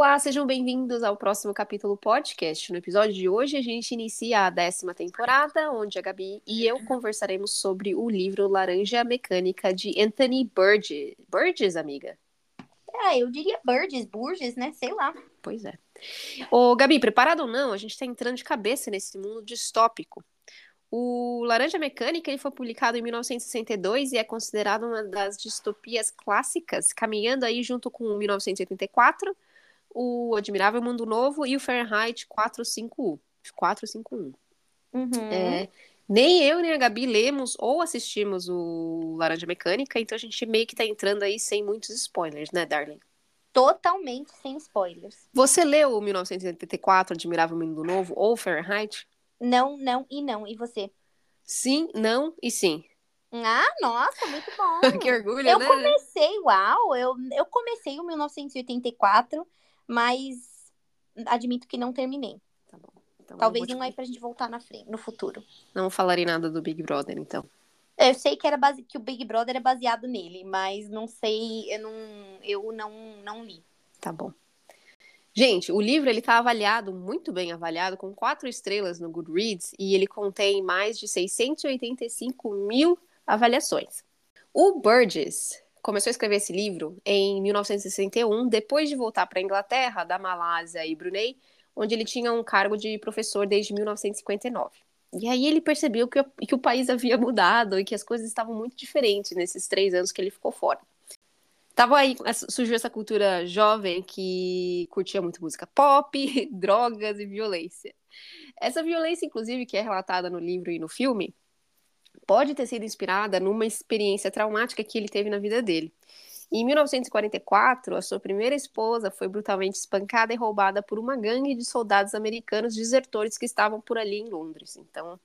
Olá, sejam bem-vindos ao próximo capítulo podcast. No episódio de hoje, a gente inicia a décima temporada, onde a Gabi e eu conversaremos sobre o livro Laranja Mecânica de Anthony Burgess. Burgess, amiga? É, eu diria Burgess, Burgess, né? Sei lá. Pois é. Ô, Gabi, preparado ou não, a gente está entrando de cabeça nesse mundo distópico. O Laranja Mecânica ele foi publicado em 1962 e é considerado uma das distopias clássicas, caminhando aí junto com 1984 o Admirável Mundo Novo e o Fahrenheit 451. 451. Uhum. É, nem eu nem a Gabi lemos ou assistimos o Laranja Mecânica, então a gente meio que tá entrando aí sem muitos spoilers, né, Darling? Totalmente sem spoilers. Você leu o 1984, Admirável Mundo Novo ou Fahrenheit? Não, não e não. E você? Sim, não e sim. Ah, nossa, muito bom. que orgulho, eu né? comecei, uau, eu, eu comecei o 1984 mas admito que não terminei. Tá bom. Então, Talvez te... não é pra gente voltar na frente, no futuro. Não falarei nada do Big Brother, então. Eu sei que era base... que o Big Brother é baseado nele, mas não sei, eu não, eu não, não li. Tá bom. Gente, o livro ele está avaliado, muito bem avaliado, com quatro estrelas no Goodreads e ele contém mais de 685 mil avaliações. O Burgess começou a escrever esse livro em 1961, depois de voltar para a Inglaterra, da Malásia e Brunei, onde ele tinha um cargo de professor desde 1959. E aí ele percebeu que, que o país havia mudado e que as coisas estavam muito diferentes nesses três anos que ele ficou fora. Tava aí, surgiu essa cultura jovem que curtia muito música pop, drogas e violência. Essa violência, inclusive, que é relatada no livro e no filme, pode ter sido inspirada numa experiência traumática que ele teve na vida dele. Em 1944, a sua primeira esposa foi brutalmente espancada e roubada por uma gangue de soldados americanos desertores que estavam por ali em Londres. Então,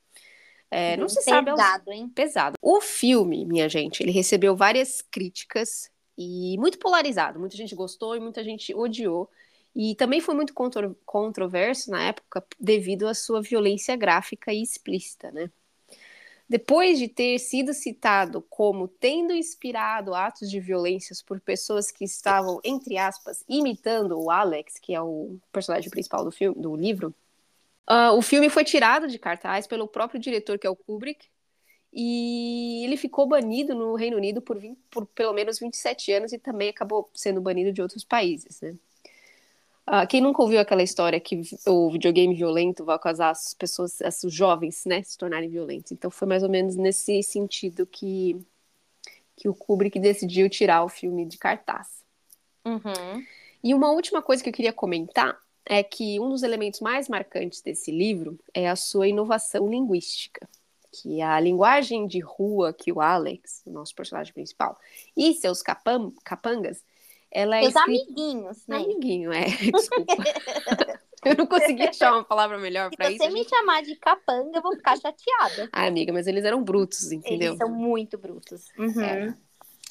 é, não se pesado, sabe. Pesado, hein? Pesado. O filme, minha gente, ele recebeu várias críticas e muito polarizado. Muita gente gostou e muita gente odiou. E também foi muito contro controverso na época devido à sua violência gráfica e explícita, né? Depois de ter sido citado como tendo inspirado atos de violências por pessoas que estavam, entre aspas, imitando o Alex, que é o personagem principal do filme, do livro, uh, o filme foi tirado de cartaz pelo próprio diretor, que é o Kubrick, e ele ficou banido no Reino Unido por, 20, por pelo menos 27 anos e também acabou sendo banido de outros países, né? Uh, quem nunca ouviu aquela história que o videogame violento vai causar as pessoas, os jovens, né, se tornarem violentos? Então foi mais ou menos nesse sentido que, que o Kubrick decidiu tirar o filme de cartaz. Uhum. E uma última coisa que eu queria comentar é que um dos elementos mais marcantes desse livro é a sua inovação linguística, que é a linguagem de rua que o Alex, o nosso personagem principal, e seus capam capangas ela é Os escrita... amiguinhos, né? Amiguinho, é. Desculpa. eu não consegui achar uma palavra melhor para isso. Se você me gente... chamar de capanga, eu vou ficar chateada. Ah, amiga, mas eles eram brutos, entendeu? Eles são muito brutos. Uhum. É.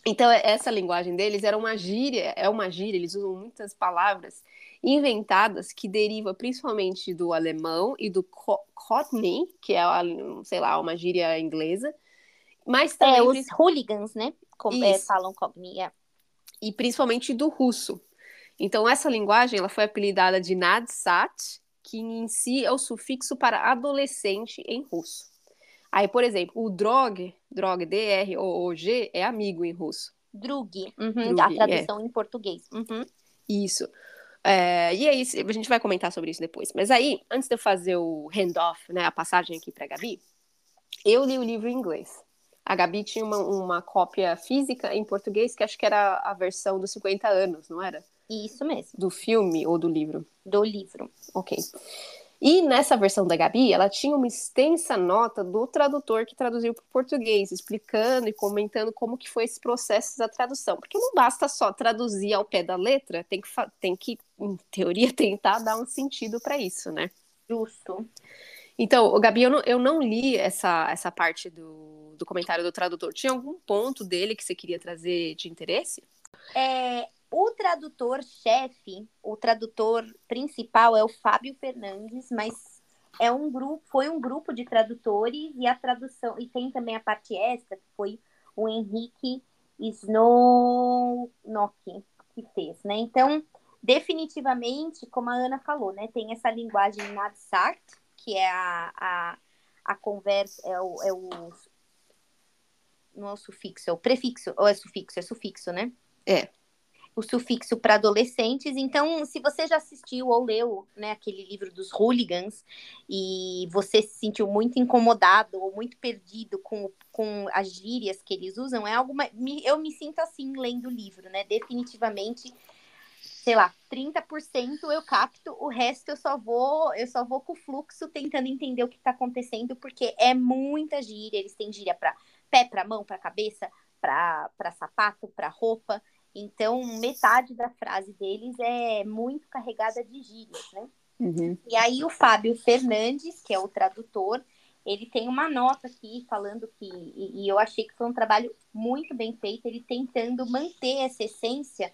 Então, essa linguagem deles era uma gíria, é uma gíria, eles usam muitas palavras inventadas que derivam principalmente do alemão e do Cockney, que é, sei lá, uma gíria inglesa. Mas também... É, os hooligans, né? Como, é, falam Cockney, é e principalmente do russo. Então, essa linguagem ela foi apelidada de Nadsat, que em si é o sufixo para adolescente em russo. Aí, por exemplo, o drog, drog, D-R-O-O-G, é amigo em russo. Drug, uhum, a tradução é. em português. Uhum. Isso. É, e aí, a gente vai comentar sobre isso depois. Mas aí, antes de eu fazer o handoff, né, a passagem aqui para Gabi, eu li o livro em inglês. A Gabi tinha uma, uma cópia física em português, que acho que era a versão dos 50 anos, não era? Isso mesmo. Do filme ou do livro? Do livro. Ok. E nessa versão da Gabi, ela tinha uma extensa nota do tradutor que traduziu para o português, explicando e comentando como que foi esse processo da tradução. Porque não basta só traduzir ao pé da letra, tem que, tem que em teoria, tentar dar um sentido para isso, né? Justo. Então, Gabi, eu não, eu não li essa, essa parte do, do comentário do tradutor, tinha algum ponto dele que você queria trazer de interesse? É, o tradutor-chefe, o tradutor principal é o Fábio Fernandes, mas é um grupo, foi um grupo de tradutores e a tradução e tem também a parte extra que foi o Henrique Snownock que fez, né? Então definitivamente, como a Ana falou, né, tem essa linguagem Nadsart, que é a, a, a conversa, é o, é o. Não é o sufixo, é o prefixo, ou é sufixo? É sufixo, né? É o sufixo para adolescentes. Então, se você já assistiu ou leu né, aquele livro dos hooligans e você se sentiu muito incomodado ou muito perdido com, com as gírias que eles usam, é algo. Eu me sinto assim lendo o livro, né? Definitivamente. Sei lá, 30% eu capto, o resto eu só vou, eu só vou com o fluxo tentando entender o que está acontecendo, porque é muita gíria, eles têm gíria para pé, para mão, para cabeça, para sapato, para roupa. Então, metade da frase deles é muito carregada de gírias, né? Uhum. E aí o Fábio Fernandes, que é o tradutor, ele tem uma nota aqui falando que, e, e, eu achei que foi um trabalho muito bem feito, ele tentando manter essa essência,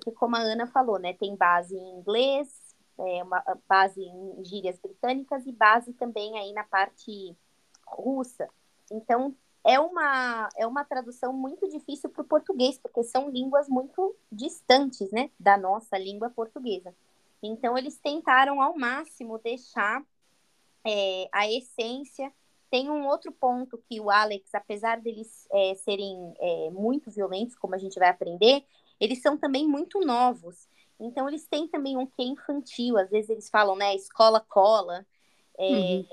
porque como a Ana falou, né, tem base em inglês, é, uma base em gírias britânicas e base também aí na parte russa. Então é uma, é uma tradução muito difícil para o português, porque são línguas muito distantes, né, da nossa língua portuguesa. Então, eles tentaram ao máximo deixar é, a essência. Tem um outro ponto que o Alex, apesar deles é, serem é, muito violentos, como a gente vai aprender, eles são também muito novos. Então, eles têm também um quê infantil. Às vezes eles falam, né, escola cola. É, uhum.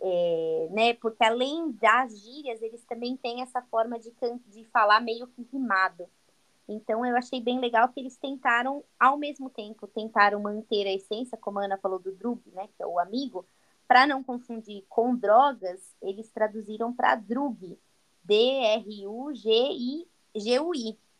é, né, porque além das gírias, eles também têm essa forma de, de falar meio que rimado. Então eu achei bem legal que eles tentaram, ao mesmo tempo, tentaram manter a essência, como a Ana falou do drug, né, que é o amigo, para não confundir com drogas, eles traduziram para drug, D-R-U-G-I-G-U-I,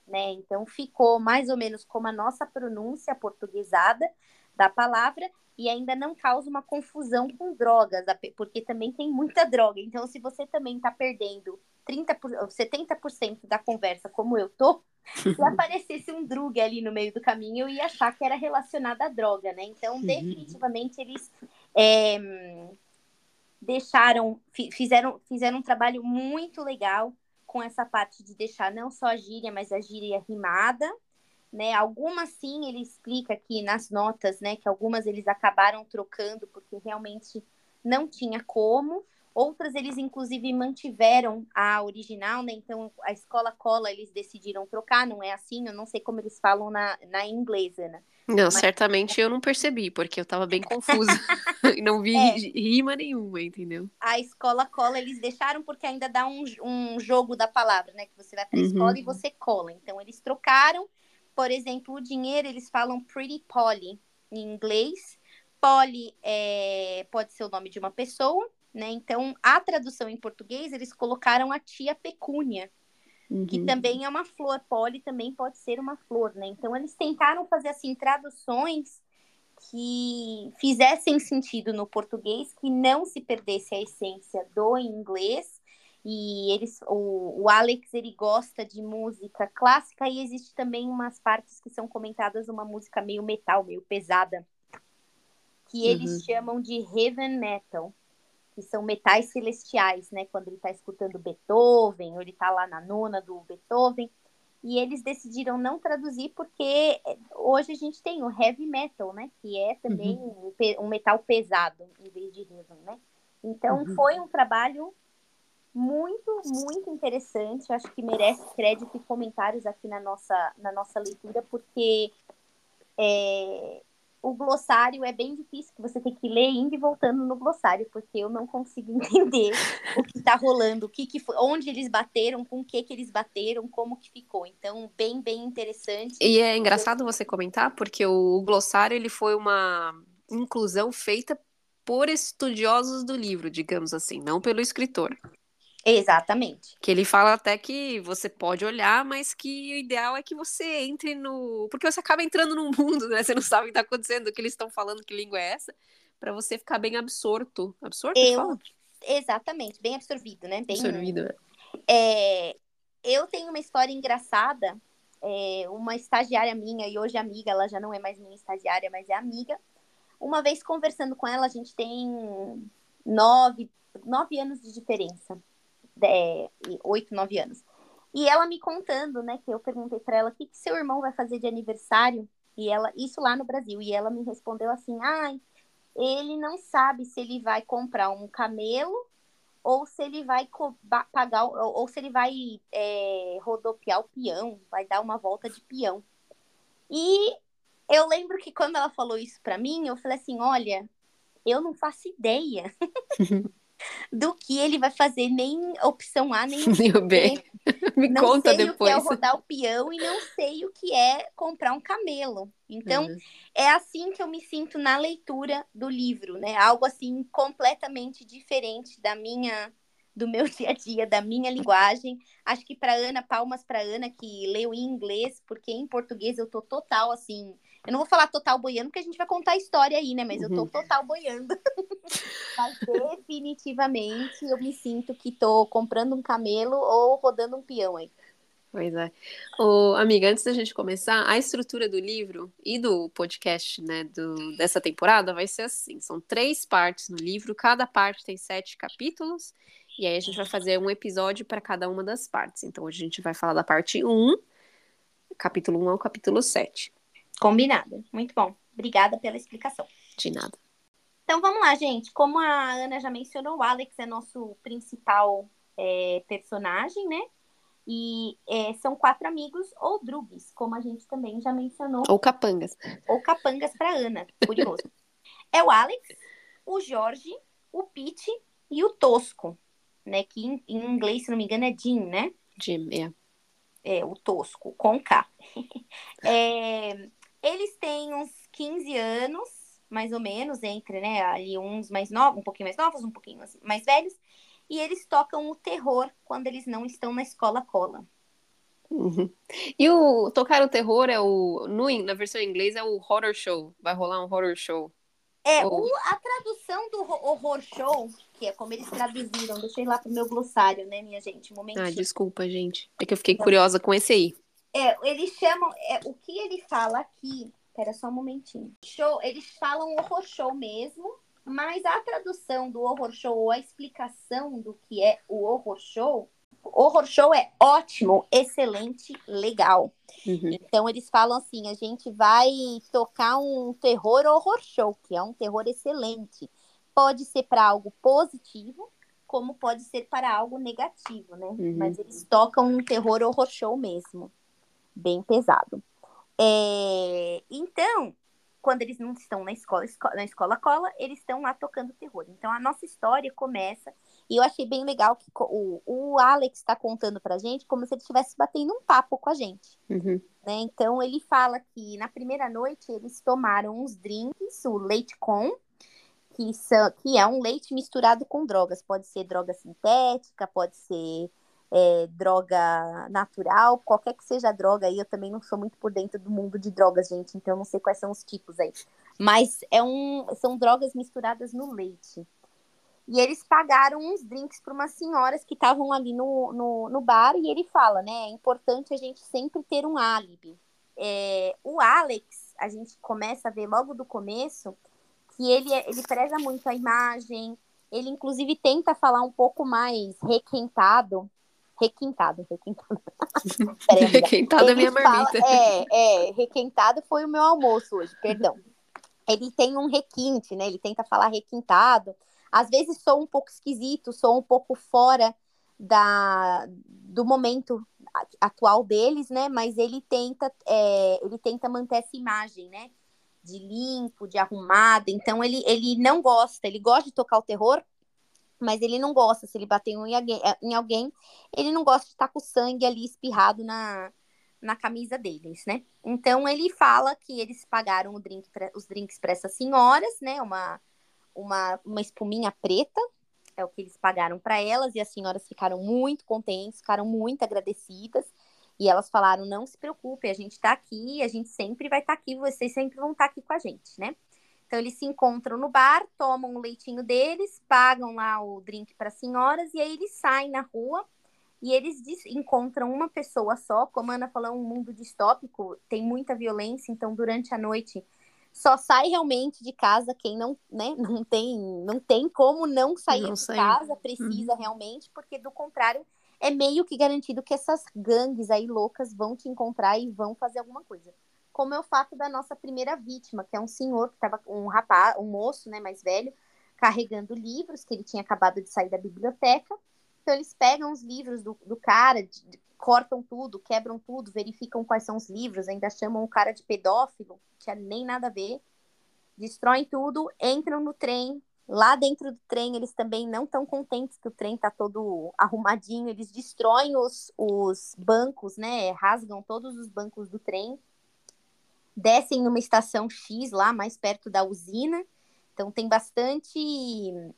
né? Então ficou mais ou menos como a nossa pronúncia portuguesada da palavra, e ainda não causa uma confusão com drogas, porque também tem muita droga. Então, se você também está perdendo 30 70% da conversa, como eu tô, se aparecesse um drug ali no meio do caminho, eu ia achar que era relacionado à droga, né? Então, definitivamente, eles é, deixaram, fizeram, fizeram um trabalho muito legal com essa parte de deixar não só a gíria, mas a gíria rimada, né? Algumas sim, ele explica aqui nas notas, né, que algumas eles acabaram trocando porque realmente não tinha como. Outras eles inclusive mantiveram a original, né? Então a escola cola eles decidiram trocar, não é assim? Eu não sei como eles falam na, na inglesa, né? Não, Mas... certamente eu não percebi, porque eu estava bem confusa e não vi é. rima nenhuma, entendeu? A escola cola eles deixaram porque ainda dá um, um jogo da palavra, né? Que você vai para a uhum. escola e você cola. Então eles trocaram por exemplo, o dinheiro, eles falam pretty polly em inglês. Polly é, pode ser o nome de uma pessoa, né? Então, a tradução em português, eles colocaram a tia pecúnia, uhum. que também é uma flor. Polly também pode ser uma flor, né? Então, eles tentaram fazer, assim, traduções que fizessem sentido no português, que não se perdesse a essência do inglês, e eles, o, o Alex ele gosta de música clássica e existe também umas partes que são comentadas uma música meio metal, meio pesada, que eles uhum. chamam de heaven metal, que são metais celestiais, né? Quando ele está escutando Beethoven, ou ele está lá na nona do Beethoven, e eles decidiram não traduzir porque hoje a gente tem o heavy metal, né? Que é também uhum. um metal pesado em vez de heaven, né? Então uhum. foi um trabalho muito, muito interessante. Acho que merece crédito e comentários aqui na nossa, na nossa leitura, porque é, o glossário é bem difícil, que você tem que ler indo e voltando no glossário, porque eu não consigo entender o que está rolando, o que, que foi, onde eles bateram, com o que, que eles bateram, como que ficou. Então, bem, bem interessante. E é engraçado você comentar, porque o glossário ele foi uma inclusão feita por estudiosos do livro, digamos assim, não pelo escritor. Exatamente. Que ele fala até que você pode olhar, mas que o ideal é que você entre no. Porque você acaba entrando num mundo, né? Você não sabe o que está acontecendo, o que eles estão falando, que língua é essa, para você ficar bem absorto. Absorto? Eu... Fala? Exatamente, bem absorvido, né? Bem... Absorvido, é. é. Eu tenho uma história engraçada. É, uma estagiária minha, e hoje amiga, ela já não é mais minha estagiária, mas é amiga. Uma vez conversando com ela, a gente tem nove, nove anos de diferença oito, nove anos. E ela me contando, né, que eu perguntei para ela o que, que seu irmão vai fazer de aniversário E ela, isso lá no Brasil, e ela me respondeu assim: "Ai, ele não sabe se ele vai comprar um camelo ou se ele vai pagar, ou, ou se ele vai é, rodopiar o peão, vai dar uma volta de peão. E eu lembro que quando ela falou isso para mim, eu falei assim: olha, eu não faço ideia do que ele vai fazer, nem opção A, nem opção B. Me não conta sei depois. o que é rodar o peão e não sei o que é comprar um camelo. Então, uhum. é assim que eu me sinto na leitura do livro, né? Algo assim completamente diferente da minha do meu dia a dia, da minha linguagem. Acho que para Ana, palmas para Ana que leu em inglês, porque em português eu tô total assim, eu não vou falar total boiando, porque a gente vai contar a história aí, né? Mas eu tô uhum. total boiando. Mas definitivamente eu me sinto que tô comprando um camelo ou rodando um peão aí. Pois é. Ô, amiga, antes da gente começar, a estrutura do livro e do podcast, né, do, dessa temporada vai ser assim: são três partes no livro, cada parte tem sete capítulos, e aí a gente vai fazer um episódio para cada uma das partes. Então, hoje a gente vai falar da parte 1, capítulo 1 ao capítulo 7. Combinado. Muito bom. Obrigada pela explicação. De nada. Então vamos lá, gente. Como a Ana já mencionou, o Alex é nosso principal é, personagem, né? E é, são quatro amigos ou drugs, como a gente também já mencionou. Ou capangas. Ou capangas para Ana, curioso. é o Alex, o Jorge, o Pete e o Tosco, né? Que em, em, inglês, se não me engano, é Jim, né? Jim, é. É, o Tosco, com K. é, eles têm uns 15 anos, mais ou menos, entre, né, ali uns mais novos, um pouquinho mais novos, um pouquinho mais velhos, e eles tocam o terror quando eles não estão na escola cola. Uhum. E o tocar o terror é o no, na versão em inglês é o horror show. Vai rolar um horror show. É, Ou... o, a tradução do horror show, que é como eles traduziram, ir lá pro meu glossário, né, minha gente, um momentinho. Ah, desculpa, gente. É que eu fiquei curiosa com esse aí. É, eles chamam. É, o que ele fala aqui. Pera só um momentinho. Show, eles falam horror show mesmo, mas a tradução do horror show ou a explicação do que é o horror show. Horror show é ótimo, excelente, legal. Uhum. Então eles falam assim: a gente vai tocar um terror horror show, que é um terror excelente. Pode ser para algo positivo, como pode ser para algo negativo, né? Uhum. Mas eles tocam um terror horror show mesmo bem pesado. É, então, quando eles não estão na escola, na escola cola, eles estão lá tocando terror. Então, a nossa história começa, e eu achei bem legal que o, o Alex está contando pra gente como se ele estivesse batendo um papo com a gente. Uhum. Né? Então, ele fala que na primeira noite eles tomaram uns drinks, o leite com, que, são, que é um leite misturado com drogas. Pode ser droga sintética, pode ser é, droga natural, qualquer que seja a droga aí, eu também não sou muito por dentro do mundo de drogas, gente, então não sei quais são os tipos aí. Mas é um, são drogas misturadas no leite. E eles pagaram uns drinks para umas senhoras que estavam ali no, no, no, bar, e ele fala, né? É importante a gente sempre ter um álibi. É, o Alex, a gente começa a ver logo do começo que ele, é, ele preza muito a imagem, ele inclusive tenta falar um pouco mais requentado Requintado, requintado. requintado é minha marmita. é, é, requintado foi o meu almoço hoje, perdão. Ele tem um requinte, né? Ele tenta falar requintado. Às vezes sou um pouco esquisito, sou um pouco fora da, do momento atual deles, né? Mas ele tenta, é, ele tenta manter essa imagem, né? De limpo, de arrumado. Então ele, ele não gosta, ele gosta de tocar o terror, mas ele não gosta, se ele bater em alguém, eh, em alguém ele não gosta de estar com sangue ali espirrado na, na camisa deles, né? Então ele fala que eles pagaram drink pra, os drinks para essas senhoras, né? Uma, uma, uma espuminha preta, é o que eles pagaram para elas, e as senhoras ficaram muito contentes, ficaram muito agradecidas. E elas falaram: não se preocupe, a gente está aqui, a gente sempre vai estar tá aqui, vocês sempre vão estar tá aqui com a gente, né? Então, eles se encontram no bar, tomam o leitinho deles, pagam lá o drink para as senhoras e aí eles saem na rua e eles encontram uma pessoa só. Como a Ana falou, é um mundo distópico, tem muita violência, então durante a noite só sai realmente de casa quem não, né, não tem, não tem como não sair não de casa, precisa uhum. realmente, porque do contrário é meio que garantido que essas gangues aí loucas vão te encontrar e vão fazer alguma coisa como é o fato da nossa primeira vítima, que é um senhor que estava um rapaz, um moço, né, mais velho, carregando livros que ele tinha acabado de sair da biblioteca. Então eles pegam os livros do, do cara, de, de, cortam tudo, quebram tudo, verificam quais são os livros, ainda chamam o cara de pedófilo, não tinha nem nada a ver, destroem tudo, entram no trem. Lá dentro do trem, eles também não estão contentes que o trem está todo arrumadinho, eles destroem os, os bancos, né? Rasgam todos os bancos do trem, descem numa estação X lá, mais perto da usina. Então tem bastante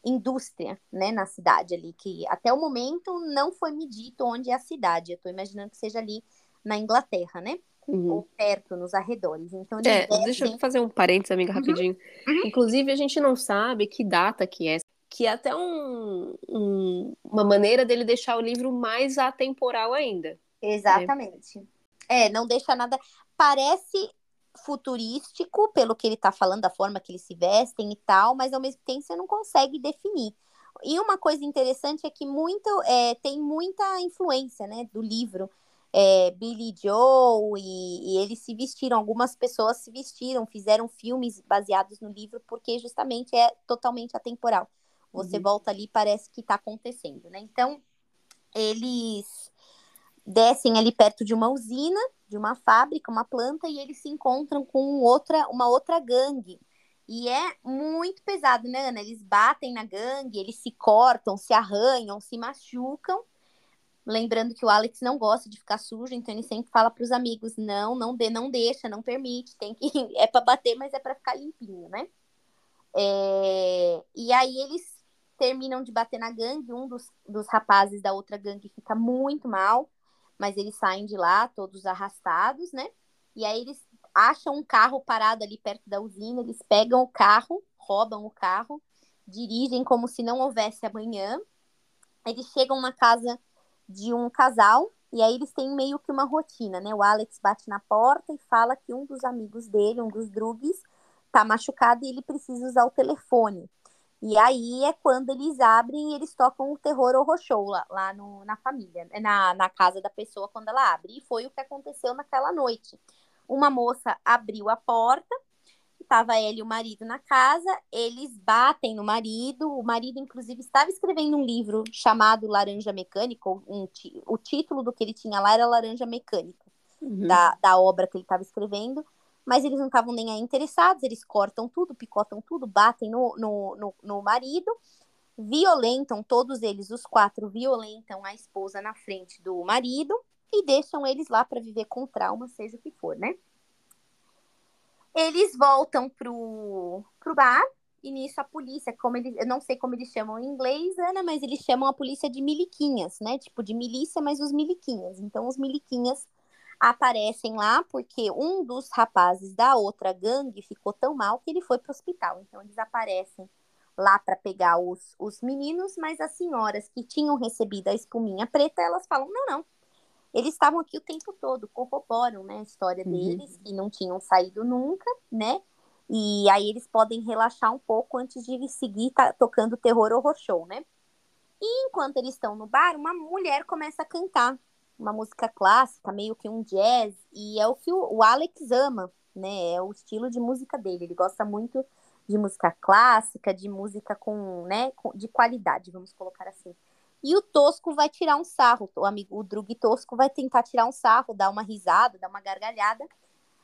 indústria, né, na cidade ali, que até o momento não foi medido onde é a cidade. Eu estou imaginando que seja ali na Inglaterra, né? Uhum. Ou perto, nos arredores. Então, é, descem... deixa eu fazer um parênteses, amiga, uhum. rapidinho. Uhum. Inclusive, a gente não sabe que data que é. Que é até um, um, uma maneira dele deixar o livro mais atemporal ainda. Exatamente. É, não deixa nada. Parece futurístico, pelo que ele está falando, da forma que eles se vestem e tal, mas ao mesmo tempo você não consegue definir. E uma coisa interessante é que muito, é, tem muita influência né, do livro. É, Billy Joe e, e, eles se vestiram, algumas pessoas se vestiram, fizeram filmes baseados no livro, porque justamente é totalmente atemporal. Você uhum. volta ali parece que está acontecendo, né? Então, eles descem ali perto de uma usina, de uma fábrica, uma planta, e eles se encontram com outra, uma outra gangue. E é muito pesado, né, Ana? Eles batem na gangue, eles se cortam, se arranham, se machucam. Lembrando que o Alex não gosta de ficar sujo, então ele sempre fala para os amigos: não, não dê, não deixa, não permite, tem que é para bater, mas é para ficar limpinho, né? É... E aí eles terminam de bater na gangue, um dos, dos rapazes da outra gangue fica muito mal mas eles saem de lá todos arrastados, né? E aí eles acham um carro parado ali perto da usina, eles pegam o carro, roubam o carro, dirigem como se não houvesse amanhã. Eles chegam na casa de um casal e aí eles têm meio que uma rotina, né? O Alex bate na porta e fala que um dos amigos dele, um dos drugs, tá machucado e ele precisa usar o telefone. E aí é quando eles abrem e eles tocam o terror horror show lá, lá no, na família, né, na, na casa da pessoa quando ela abre. E foi o que aconteceu naquela noite. Uma moça abriu a porta, estava ela e o marido na casa, eles batem no marido. O marido, inclusive, estava escrevendo um livro chamado Laranja Mecânica. Um, o título do que ele tinha lá era Laranja Mecânica, uhum. da, da obra que ele estava escrevendo mas eles não estavam nem aí interessados, eles cortam tudo, picotam tudo, batem no, no, no, no marido, violentam, todos eles, os quatro, violentam a esposa na frente do marido e deixam eles lá para viver com trauma, seja o que for, né? Eles voltam pro, pro bar e nisso a polícia, como eles, eu não sei como eles chamam em inglês, Ana, mas eles chamam a polícia de miliquinhas, né? Tipo de milícia, mas os miliquinhas. Então os miliquinhas aparecem lá porque um dos rapazes da outra gangue ficou tão mal que ele foi para o hospital. Então, eles aparecem lá para pegar os, os meninos, mas as senhoras que tinham recebido a espuminha preta, elas falam: não, não. Eles estavam aqui o tempo todo, corroboram né, a história uhum. deles, e não tinham saído nunca, né? E aí eles podem relaxar um pouco antes de seguir tocando terror horror show, né? E enquanto eles estão no bar, uma mulher começa a cantar uma música clássica, meio que um jazz, e é o que o, Alex ama, né? É o estilo de música dele. Ele gosta muito de música clássica, de música com, né, de qualidade, vamos colocar assim. E o Tosco vai tirar um sarro, o amigo, o Drug Tosco vai tentar tirar um sarro, dar uma risada, dar uma gargalhada.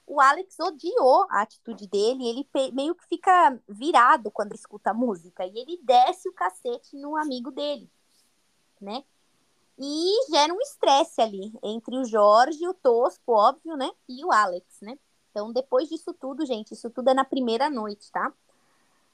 O Alex odiou a atitude dele, ele meio que fica virado quando escuta a música e ele desce o cacete no amigo dele, né? E gera um estresse ali entre o Jorge, o Tosco, óbvio, né? E o Alex, né? Então, depois disso tudo, gente, isso tudo é na primeira noite, tá?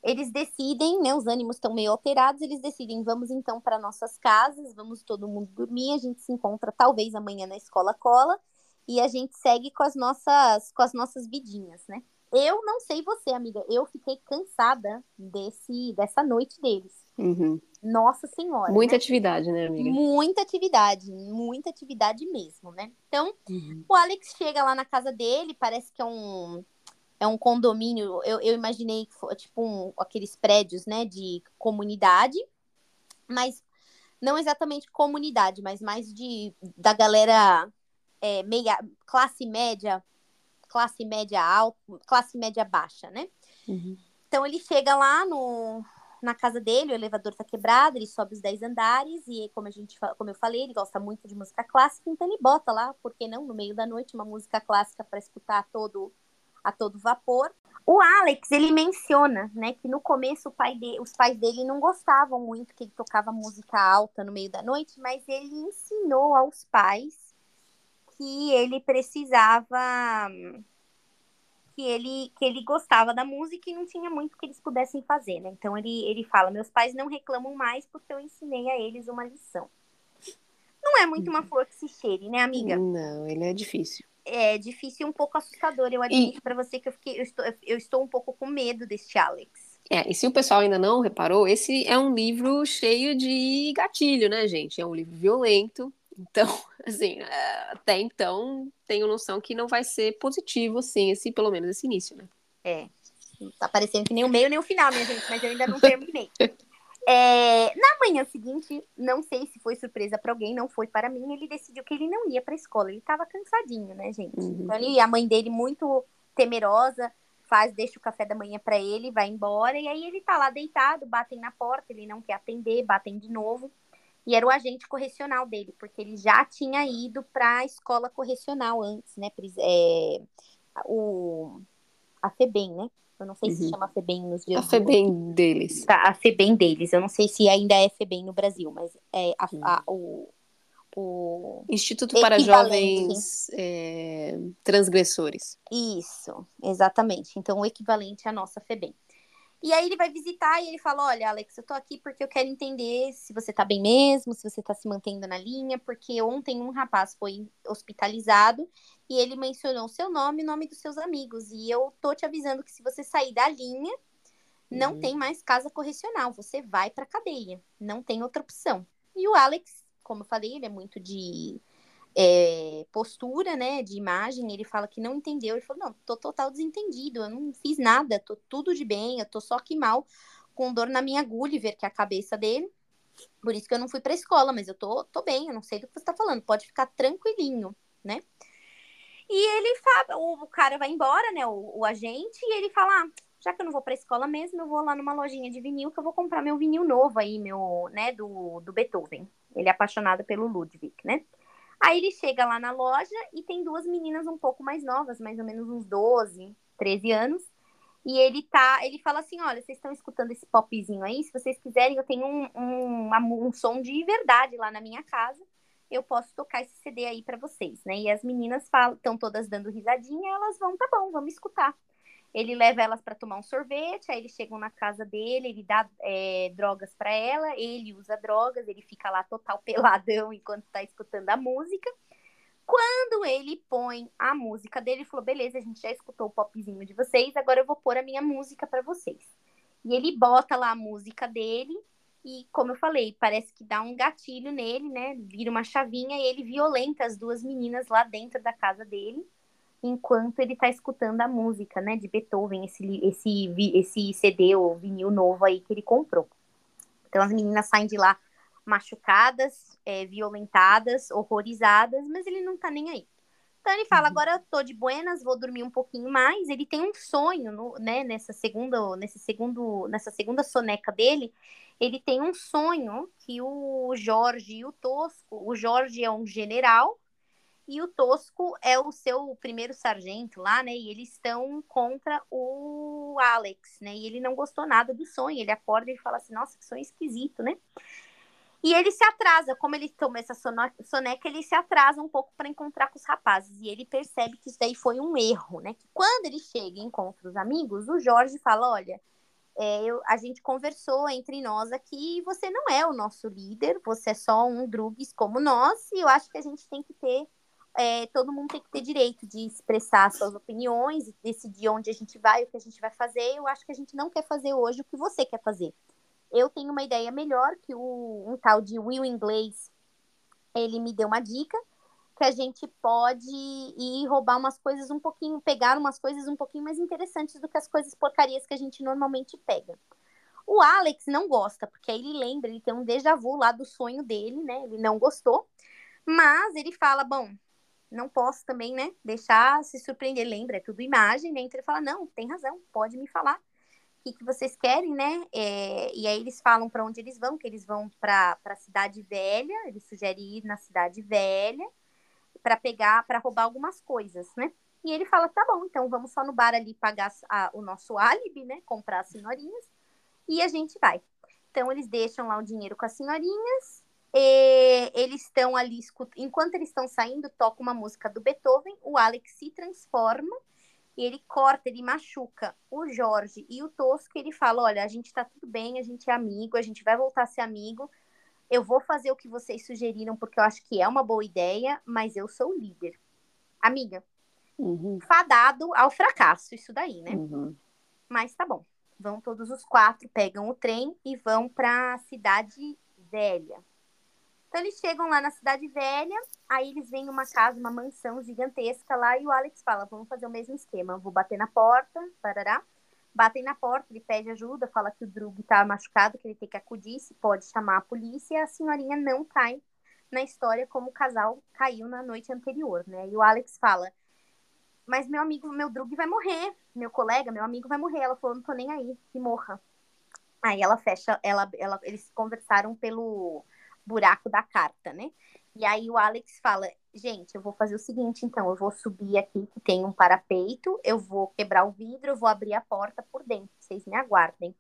Eles decidem, né? Os ânimos estão meio alterados, eles decidem, vamos então para nossas casas, vamos todo mundo dormir, a gente se encontra talvez amanhã na escola cola e a gente segue com as nossas com as nossas vidinhas, né? Eu não sei você, amiga, eu fiquei cansada desse dessa noite deles. Uhum. Nossa Senhora. Muita né? atividade, né, amiga? Muita atividade, muita atividade mesmo, né? Então, uhum. o Alex chega lá na casa dele, parece que é um, é um condomínio. Eu, eu imaginei que foi tipo um, aqueles prédios, né, de comunidade, mas não exatamente comunidade, mas mais de da galera é, meia classe média, classe média alta, classe média baixa, né? Uhum. Então ele chega lá no, na casa dele, o elevador tá quebrado, ele sobe os 10 andares e como a gente como eu falei, ele gosta muito de música clássica, então ele bota lá, por que não, no meio da noite, uma música clássica para escutar a todo a todo vapor. O Alex, ele menciona, né, que no começo pai de, os pais dele não gostavam muito que ele tocava música alta no meio da noite, mas ele ensinou aos pais que ele precisava que ele que ele gostava da música e não tinha muito que eles pudessem fazer, né? Então ele ele fala: "Meus pais não reclamam mais porque eu ensinei a eles uma lição". Não é muito uma flor que se cheire, né, amiga? Não, ele é difícil é difícil e um pouco assustador. Eu admito e... para você que eu, fiquei, eu, estou, eu estou um pouco com medo deste Alex. É, e se o pessoal ainda não reparou, esse é um livro cheio de gatilho, né, gente? É um livro violento. Então, assim, é, até então, tenho noção que não vai ser positivo, assim, esse, pelo menos esse início, né? É. Tá parecendo que nem o meio nem o final, minha gente, mas eu ainda não terminei. É, na manhã seguinte, não sei se foi surpresa para alguém, não foi para mim, ele decidiu que ele não ia para a escola. Ele estava cansadinho, né, gente? Uhum. Então, ele, a mãe dele, muito temerosa, faz, deixa o café da manhã para ele, vai embora, e aí ele tá lá deitado, batem na porta, ele não quer atender, batem de novo. E era o agente correcional dele, porque ele já tinha ido para a escola correcional antes, né? É, o, a FEBEM, né? Eu não sei uhum. se chama FEBEM nos dias A FEBEM deles. Tá, a FEBEM deles. Eu não sei se ainda é FEBEM no Brasil, mas é a, a, o, o... Instituto para Jovens é, Transgressores. Isso, exatamente. Então, o equivalente à nossa FEBEM. E aí ele vai visitar e ele fala: Olha, Alex, eu tô aqui porque eu quero entender se você tá bem mesmo, se você tá se mantendo na linha, porque ontem um rapaz foi hospitalizado e ele mencionou o seu nome e o nome dos seus amigos. E eu tô te avisando que se você sair da linha, não uhum. tem mais casa correcional, você vai pra cadeia, não tem outra opção. E o Alex, como eu falei, ele é muito de é, postura, né, de imagem, ele fala que não entendeu, ele falou, não, tô total desentendido, eu não fiz nada, tô tudo de bem, eu tô só aqui mal, com dor na minha Gulliver, que é a cabeça dele, por isso que eu não fui pra escola, mas eu tô, tô bem, eu não sei do que você tá falando, pode ficar tranquilinho, né. E ele fala, o, cara vai embora, né, o, o agente, e ele fala, ah, já que eu não vou pra escola mesmo, eu vou lá numa lojinha de vinil, que eu vou comprar meu vinil novo aí, meu, né, do, do Beethoven. Ele é apaixonado pelo Ludwig, né. Aí ele chega lá na loja e tem duas meninas um pouco mais novas, mais ou menos uns 12, 13 anos. E ele tá, ele fala assim: olha, vocês estão escutando esse popzinho aí? Se vocês quiserem, eu tenho um, um, um som de verdade lá na minha casa. Eu posso tocar esse CD aí para vocês, né? E as meninas estão todas dando risadinha, elas vão, tá bom, vamos escutar. Ele leva elas para tomar um sorvete, aí eles chegam na casa dele, ele dá é, drogas para ela, ele usa drogas, ele fica lá total peladão enquanto está escutando a música. Quando ele põe a música dele, ele falou: beleza, a gente já escutou o popzinho de vocês, agora eu vou pôr a minha música para vocês. E ele bota lá a música dele, e como eu falei, parece que dá um gatilho nele, né? Vira uma chavinha e ele violenta as duas meninas lá dentro da casa dele enquanto ele está escutando a música, né, de Beethoven, esse, esse, esse CD ou vinil novo aí que ele comprou. Então as meninas saem de lá machucadas, é, violentadas, horrorizadas, mas ele não tá nem aí. Então ele fala, uhum. agora eu tô de buenas, vou dormir um pouquinho mais. Ele tem um sonho, no, né, nessa segunda, nesse segundo, nessa segunda soneca dele, ele tem um sonho que o Jorge e o Tosco, o Jorge é um general e o Tosco é o seu primeiro sargento lá, né? E eles estão contra o Alex, né? E ele não gostou nada do sonho. Ele acorda e fala assim: Nossa, que sonho esquisito, né? E ele se atrasa, como ele toma essa soneca, ele se atrasa um pouco para encontrar com os rapazes. E ele percebe que isso daí foi um erro, né? Que quando ele chega e encontra os amigos, o Jorge fala: Olha, é, eu, a gente conversou entre nós aqui você não é o nosso líder, você é só um drugs como nós, e eu acho que a gente tem que ter é, todo mundo tem que ter direito de expressar suas opiniões decidir onde a gente vai, o que a gente vai fazer. Eu acho que a gente não quer fazer hoje o que você quer fazer. Eu tenho uma ideia melhor que o, um tal de Will Inglês, ele me deu uma dica que a gente pode ir roubar umas coisas um pouquinho, pegar umas coisas um pouquinho mais interessantes do que as coisas porcarias que a gente normalmente pega. O Alex não gosta, porque aí ele lembra, ele tem um déjà vu lá do sonho dele, né? Ele não gostou. Mas ele fala: bom, não posso também, né, deixar se surpreender. Lembra, é tudo imagem, né? Então ele fala, não, tem razão, pode me falar. O que, que vocês querem, né? É, e aí eles falam para onde eles vão, que eles vão para a Cidade Velha, eles sugerem ir na Cidade Velha para pegar, para roubar algumas coisas, né? E ele fala, tá bom, então vamos só no bar ali pagar a, o nosso álibi, né? Comprar as senhorinhas e a gente vai. Então eles deixam lá o dinheiro com as senhorinhas. Eles estão ali, enquanto eles estão saindo, toca uma música do Beethoven. O Alex se transforma e ele corta, ele machuca o Jorge e o Tosco. E ele fala: Olha, a gente tá tudo bem, a gente é amigo, a gente vai voltar a ser amigo. Eu vou fazer o que vocês sugeriram porque eu acho que é uma boa ideia, mas eu sou o líder. Amiga, uhum. fadado ao fracasso, isso daí, né? Uhum. Mas tá bom. Vão todos os quatro, pegam o trem e vão para a cidade velha. Então eles chegam lá na cidade velha, aí eles veem uma casa, uma mansão gigantesca lá e o Alex fala: "Vamos fazer o mesmo esquema, vou bater na porta, parará". Batem na porta, ele pede ajuda, fala que o Drug tá machucado, que ele tem que acudir, se pode chamar a polícia, a senhorinha não cai na história como o casal caiu na noite anterior, né? E o Alex fala: mas meu amigo, meu drug vai morrer, meu colega, meu amigo vai morrer. Ela falou, não tô nem aí, que morra. Aí ela fecha, ela, ela, eles conversaram pelo buraco da carta, né? E aí o Alex fala, gente, eu vou fazer o seguinte, então, eu vou subir aqui que tem um parapeito, eu vou quebrar o vidro, eu vou abrir a porta por dentro, vocês me aguardem.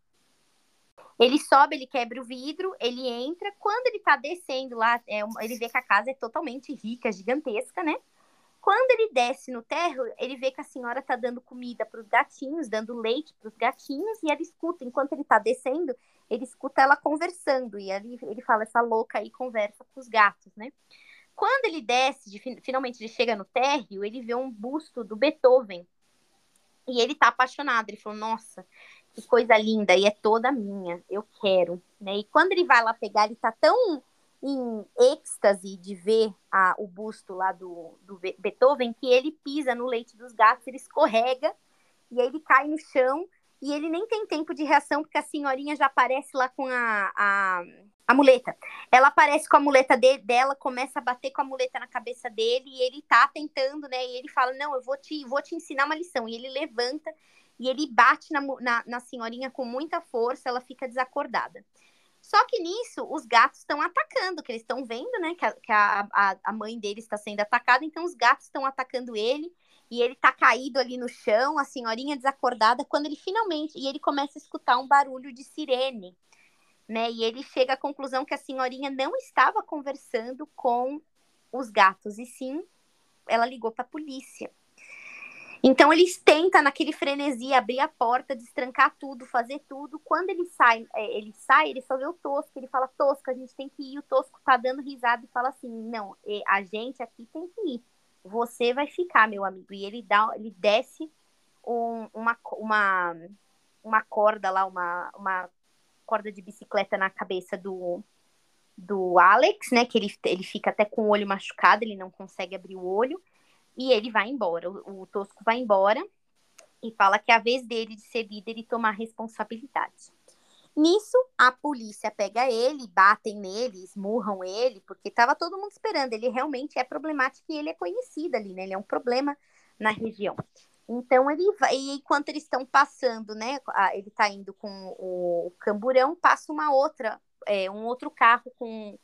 Ele sobe, ele quebra o vidro, ele entra. Quando ele tá descendo lá, é, ele vê que a casa é totalmente rica, gigantesca, né? Quando ele desce no terro, ele vê que a senhora tá dando comida para os gatinhos, dando leite para os gatinhos, e ele escuta, enquanto ele tá descendo, ele escuta ela conversando, e ali ele fala, essa louca aí conversa com os gatos, né? Quando ele desce, de, finalmente ele chega no térreo, ele vê um busto do Beethoven, e ele tá apaixonado, ele falou, nossa, que coisa linda, e é toda minha, eu quero, né? E quando ele vai lá pegar, ele tá tão em êxtase de ver a, o busto lá do, do Beethoven que ele pisa no leite dos gatos, ele escorrega e aí ele cai no chão e ele nem tem tempo de reação porque a senhorinha já aparece lá com a, a, a muleta. Ela aparece com a muleta de, dela, começa a bater com a muleta na cabeça dele e ele tá tentando, né? E ele fala: Não, eu vou te, vou te ensinar uma lição. E ele levanta e ele bate na, na, na senhorinha com muita força, ela fica desacordada. Só que nisso, os gatos estão atacando, que eles estão vendo, né? Que, a, que a, a, mãe dele está sendo atacada, então os gatos estão atacando ele e ele tá caído ali no chão, a senhorinha desacordada, quando ele finalmente. E ele começa a escutar um barulho de sirene, né? E ele chega à conclusão que a senhorinha não estava conversando com os gatos, e sim ela ligou para a polícia. Então eles tentam naquele frenesi abrir a porta, destrancar tudo, fazer tudo. Quando ele sai, é, ele sai, ele só vê o Tosco, ele fala: "Tosco, a gente tem que ir". O Tosco tá dando risada e fala assim: "Não, a gente aqui tem que ir. Você vai ficar, meu amigo". E ele dá, ele desce um, uma, uma uma corda lá, uma, uma corda de bicicleta na cabeça do do Alex, né, que ele, ele fica até com o olho machucado, ele não consegue abrir o olho e ele vai embora. O, o Tosco vai embora e fala que é a vez dele de ser líder e tomar responsabilidade. Nisso, a polícia pega ele, batem nele, esmurram ele, porque estava todo mundo esperando. Ele realmente é problemático e ele é conhecido ali, né? Ele é um problema na região. Então ele vai, e enquanto eles estão passando, né? Ele está indo com o camburão, passa uma outra, é, um outro carro com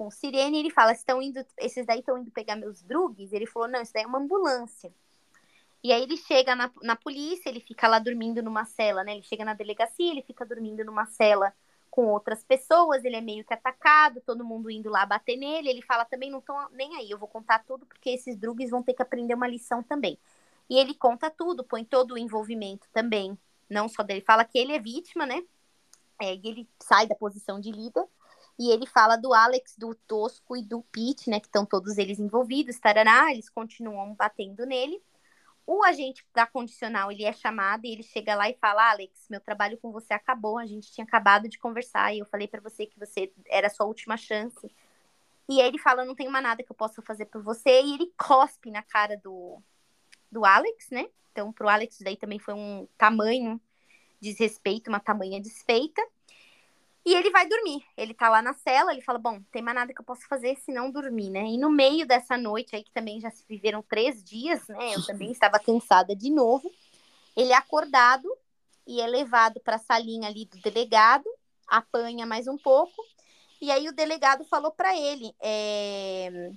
com sirene, ele fala, estão indo, esses daí estão indo pegar meus drugs? Ele falou, não, isso daí é uma ambulância. E aí ele chega na, na polícia, ele fica lá dormindo numa cela, né? Ele chega na delegacia, ele fica dormindo numa cela com outras pessoas, ele é meio que atacado, todo mundo indo lá bater nele. Ele fala também, não estão nem aí, eu vou contar tudo, porque esses drugs vão ter que aprender uma lição também. E ele conta tudo, põe todo o envolvimento também, não só dele. Fala que ele é vítima, né? É, e ele sai da posição de líder e ele fala do Alex, do Tosco e do Pete, né? Que estão todos eles envolvidos, tarará, eles continuam batendo nele. O agente da condicional, ele é chamado e ele chega lá e fala: Alex, meu trabalho com você acabou, a gente tinha acabado de conversar e eu falei para você que você era a sua última chance. E aí ele fala: não tenho mais nada que eu possa fazer por você. E ele cospe na cara do, do Alex, né? Então, pro Alex, daí também foi um tamanho desrespeito, uma tamanha desfeita. E ele vai dormir. Ele tá lá na cela, ele fala: Bom, tem mais nada que eu possa fazer se não dormir, né? E no meio dessa noite aí, que também já se viveram três dias, né? Eu também estava cansada de novo. Ele é acordado e é levado para a salinha ali do delegado, apanha mais um pouco. E aí o delegado falou para ele: é...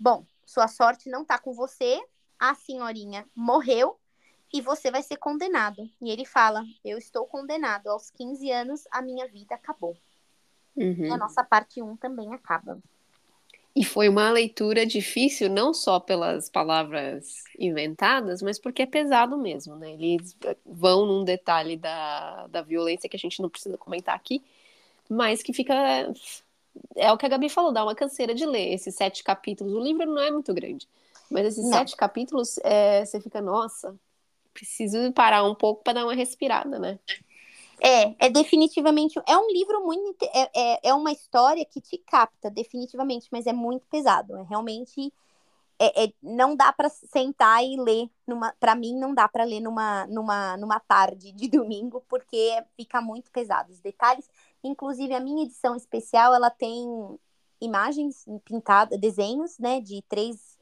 Bom, sua sorte não tá com você, a senhorinha morreu e você vai ser condenado. E ele fala: Eu estou condenado. Aos 15 anos, a minha vida acabou. Uhum. A nossa parte 1 também acaba. E foi uma leitura difícil, não só pelas palavras inventadas, mas porque é pesado mesmo, né? Eles vão num detalhe da, da violência que a gente não precisa comentar aqui, mas que fica. É o que a Gabi falou, dá uma canseira de ler esses sete capítulos. O livro não é muito grande, mas esses não. sete capítulos, é, você fica, nossa, preciso parar um pouco para dar uma respirada, né? É, é definitivamente. É um livro muito. É, é, é uma história que te capta, definitivamente, mas é muito pesado. É realmente. É, é não dá para sentar e ler. Para mim, não dá para ler numa, numa, numa tarde de domingo, porque fica muito pesado. Os detalhes. Inclusive, a minha edição especial ela tem imagens pintadas, desenhos, né, de três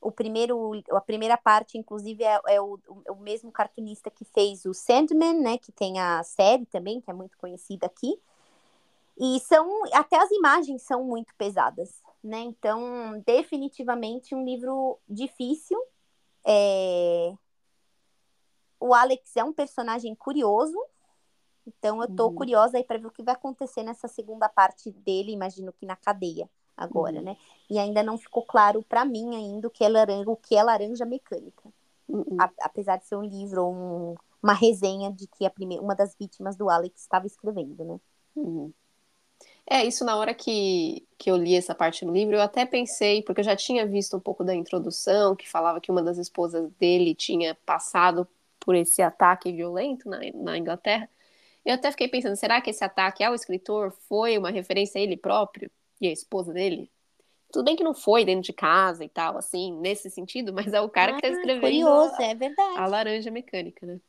o primeiro, a primeira parte, inclusive, é, é o, o, mesmo cartunista que fez o Sandman, né? Que tem a série também, que é muito conhecida aqui. E são, até as imagens são muito pesadas, né? Então, definitivamente um livro difícil. É... O Alex é um personagem curioso, então eu tô uhum. curiosa aí para ver o que vai acontecer nessa segunda parte dele, imagino que na cadeia agora, uhum. né? E ainda não ficou claro para mim ainda o que é laranja, o que é laranja mecânica. Uhum. A, apesar de ser um livro, um, uma resenha de que a primeira, uma das vítimas do Alex estava escrevendo, né? Uhum. É, isso na hora que, que eu li essa parte no livro, eu até pensei, porque eu já tinha visto um pouco da introdução, que falava que uma das esposas dele tinha passado por esse ataque violento na, na Inglaterra. Eu até fiquei pensando, será que esse ataque ao escritor foi uma referência a ele próprio? E a esposa dele. Tudo bem que não foi dentro de casa e tal, assim, nesse sentido, mas é o cara ah, que tá ah, escrevendo curioso, a, é verdade. a laranja mecânica, né?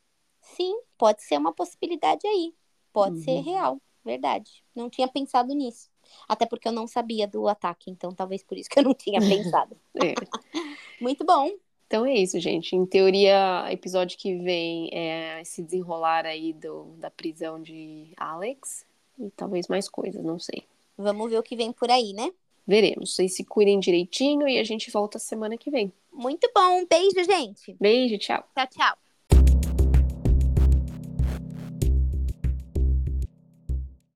Sim, pode ser uma possibilidade aí. Pode uhum. ser real, verdade. Não tinha pensado nisso. Até porque eu não sabia do ataque, então talvez por isso que eu não tinha pensado. é. Muito bom. Então é isso, gente. Em teoria, episódio que vem é se desenrolar aí do, da prisão de Alex. E talvez mais coisas, não sei. Vamos ver o que vem por aí, né? Veremos. Vocês se cuidem direitinho e a gente volta semana que vem. Muito bom. Um beijo, gente. Beijo, tchau. Tchau, tchau.